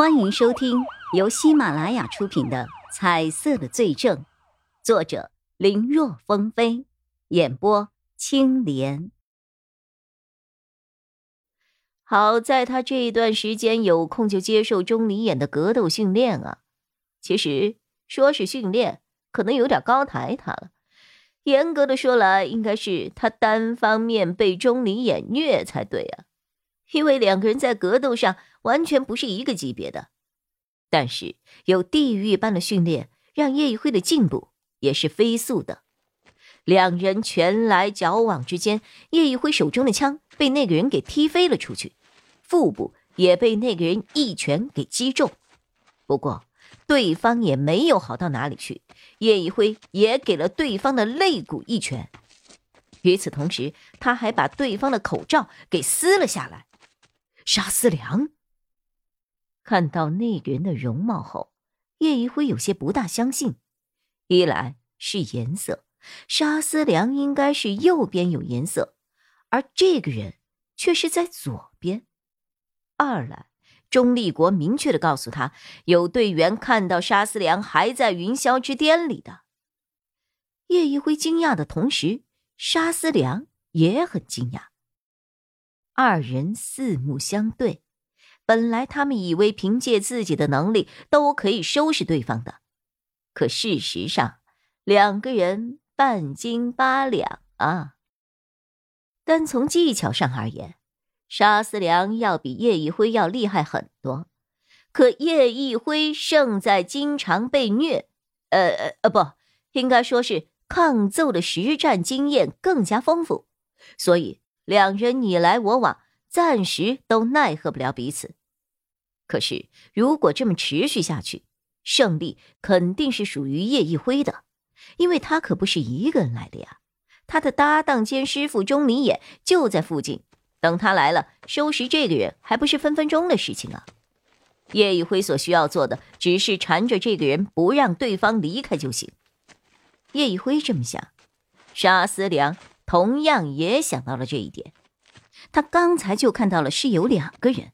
欢迎收听由喜马拉雅出品的《彩色的罪证》，作者林若风飞，演播青莲。好在他这一段时间有空就接受钟离眼的格斗训练啊。其实说是训练，可能有点高抬他了。严格的说来，应该是他单方面被钟离眼虐才对啊。因为两个人在格斗上完全不是一个级别的，但是有地狱般的训练，让叶一辉的进步也是飞速的。两人拳来脚往之间，叶一辉手中的枪被那个人给踢飞了出去，腹部也被那个人一拳给击中。不过对方也没有好到哪里去，叶一辉也给了对方的肋骨一拳。与此同时，他还把对方的口罩给撕了下来。沙思良看到那个人的容貌后，叶一辉有些不大相信。一来是颜色，沙思良应该是右边有颜色，而这个人却是在左边；二来，钟立国明确的告诉他，有队员看到沙思良还在云霄之巅里的。叶一辉惊讶的同时，沙思良也很惊讶。二人四目相对，本来他们以为凭借自己的能力都可以收拾对方的，可事实上，两个人半斤八两啊。单从技巧上而言，沙思良要比叶一辉要厉害很多，可叶一辉胜在经常被虐，呃呃不，应该说是抗揍的实战经验更加丰富，所以。两人你来我往，暂时都奈何不了彼此。可是，如果这么持续下去，胜利肯定是属于叶一辉的，因为他可不是一个人来的呀。他的搭档兼师傅钟离眼就在附近，等他来了，收拾这个人还不是分分钟的事情啊。叶一辉所需要做的，只是缠着这个人，不让对方离开就行。叶一辉这么想，沙思良。同样也想到了这一点，他刚才就看到了是有两个人，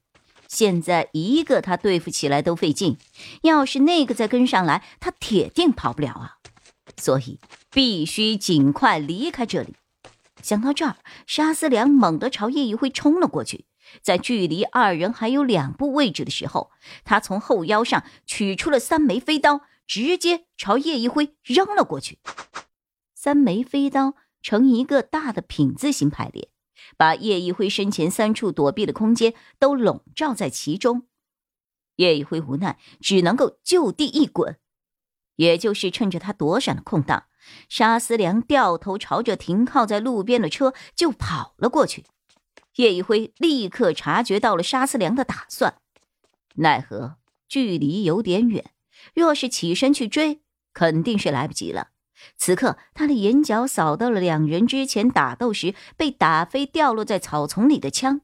现在一个他对付起来都费劲，要是那个再跟上来，他铁定跑不了啊！所以必须尽快离开这里。想到这儿，沙思良猛地朝叶一辉冲了过去，在距离二人还有两步位置的时候，他从后腰上取出了三枚飞刀，直接朝叶一辉扔了过去。三枚飞刀。呈一个大的品字形排列，把叶一辉身前三处躲避的空间都笼罩在其中。叶一辉无奈，只能够就地一滚。也就是趁着他躲闪的空档，沙思良掉头朝着停靠在路边的车就跑了过去。叶一辉立刻察觉到了沙思良的打算，奈何距离有点远，若是起身去追，肯定是来不及了。此刻，他的眼角扫到了两人之前打斗时被打飞、掉落在草丛里的枪。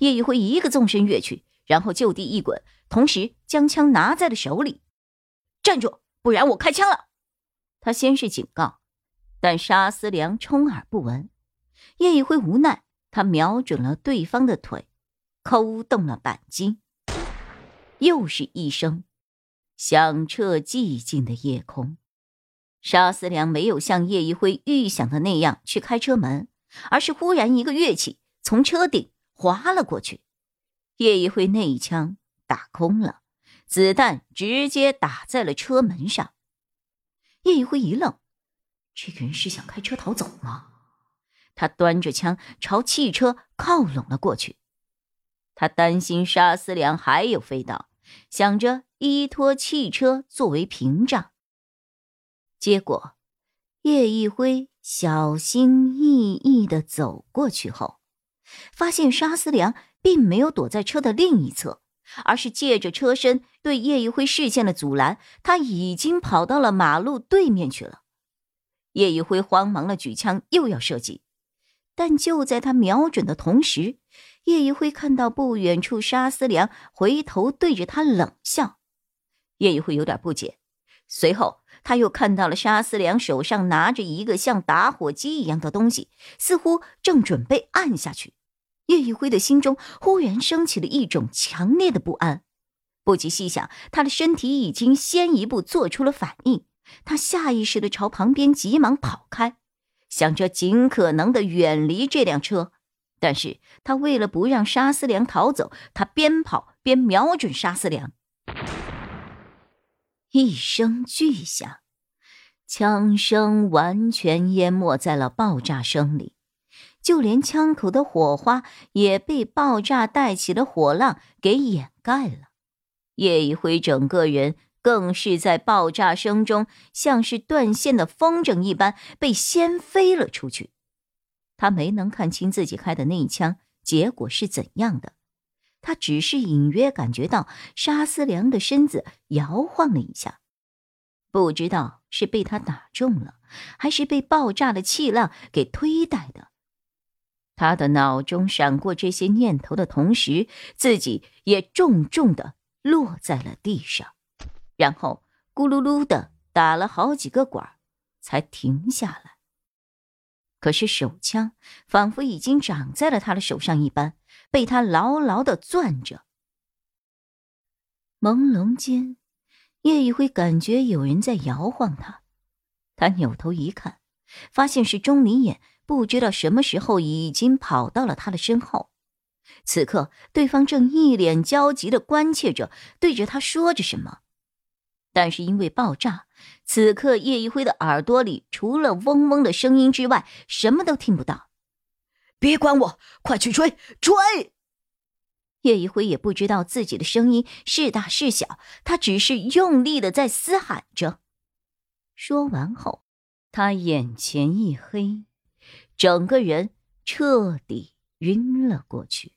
叶一辉一个纵身跃去，然后就地一滚，同时将枪拿在了手里。站住，不然我开枪了！他先是警告，但沙思良充耳不闻。叶一辉无奈，他瞄准了对方的腿，扣动了扳机。又是一声，响彻寂静的夜空。沙思良没有像叶一辉预想的那样去开车门，而是忽然一个跃起，从车顶滑了过去。叶一辉那一枪打空了，子弹直接打在了车门上。叶一辉一愣，这个人是想开车逃走吗？他端着枪朝汽车靠拢了过去。他担心沙思良还有飞刀，想着依托汽车作为屏障。结果，叶一辉小心翼翼的走过去后，发现沙思良并没有躲在车的另一侧，而是借着车身对叶一辉视线的阻拦，他已经跑到了马路对面去了。叶一辉慌忙的举枪又要射击，但就在他瞄准的同时，叶一辉看到不远处沙思良回头对着他冷笑，叶一辉有点不解，随后。他又看到了沙思良手上拿着一个像打火机一样的东西，似乎正准备按下去。叶一辉的心中忽然升起了一种强烈的不安。不及细想，他的身体已经先一步做出了反应。他下意识的朝旁边急忙跑开，想着尽可能的远离这辆车。但是他为了不让沙思良逃走，他边跑边瞄准沙思良。一声巨响，枪声完全淹没在了爆炸声里，就连枪口的火花也被爆炸带起的火浪给掩盖了。叶一辉整个人更是在爆炸声中，像是断线的风筝一般被掀飞了出去。他没能看清自己开的那一枪结果是怎样的，他只是隐约感觉到沙思良的身子摇晃了一下，不知道是被他打中了，还是被爆炸的气浪给推带的。他的脑中闪过这些念头的同时，自己也重重的。落在了地上，然后咕噜噜的打了好几个滚才停下来。可是手枪仿佛已经长在了他的手上一般，被他牢牢的攥着。朦胧间，叶一辉感觉有人在摇晃他，他扭头一看，发现是钟离眼，不知道什么时候已经跑到了他的身后。此刻，对方正一脸焦急的关切着，对着他说着什么。但是因为爆炸，此刻叶一辉的耳朵里除了嗡嗡的声音之外，什么都听不到。别管我，快去追追！叶一辉也不知道自己的声音是大是小，他只是用力的在嘶喊着。说完后，他眼前一黑，整个人彻底晕了过去。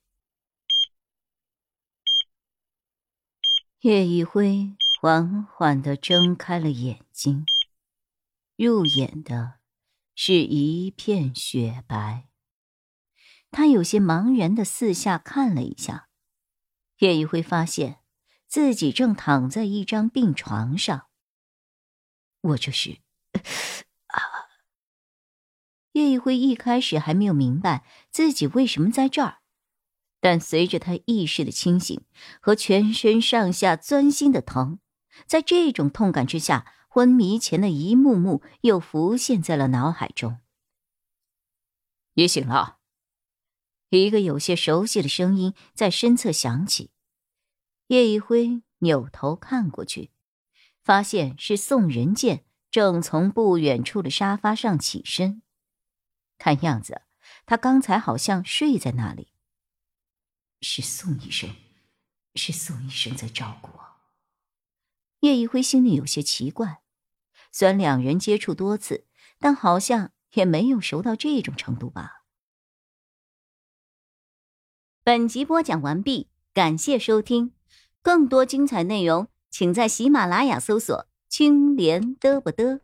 叶一辉缓缓的睁开了眼睛，入眼的是一片雪白。他有些茫然的四下看了一下，叶一辉发现自己正躺在一张病床上。我这是啊！叶一辉一开始还没有明白自己为什么在这儿。但随着他意识的清醒和全身上下钻心的疼，在这种痛感之下，昏迷前的一幕幕又浮现在了脑海中。你醒了。一个有些熟悉的声音在身侧响起。叶一辉扭头看过去，发现是宋仁健正从不远处的沙发上起身。看样子，他刚才好像睡在那里。是宋医生，是宋医生在照顾我。叶一辉心里有些奇怪，虽然两人接触多次，但好像也没有熟到这种程度吧。本集播讲完毕，感谢收听，更多精彩内容，请在喜马拉雅搜索“青莲嘚不嘚”。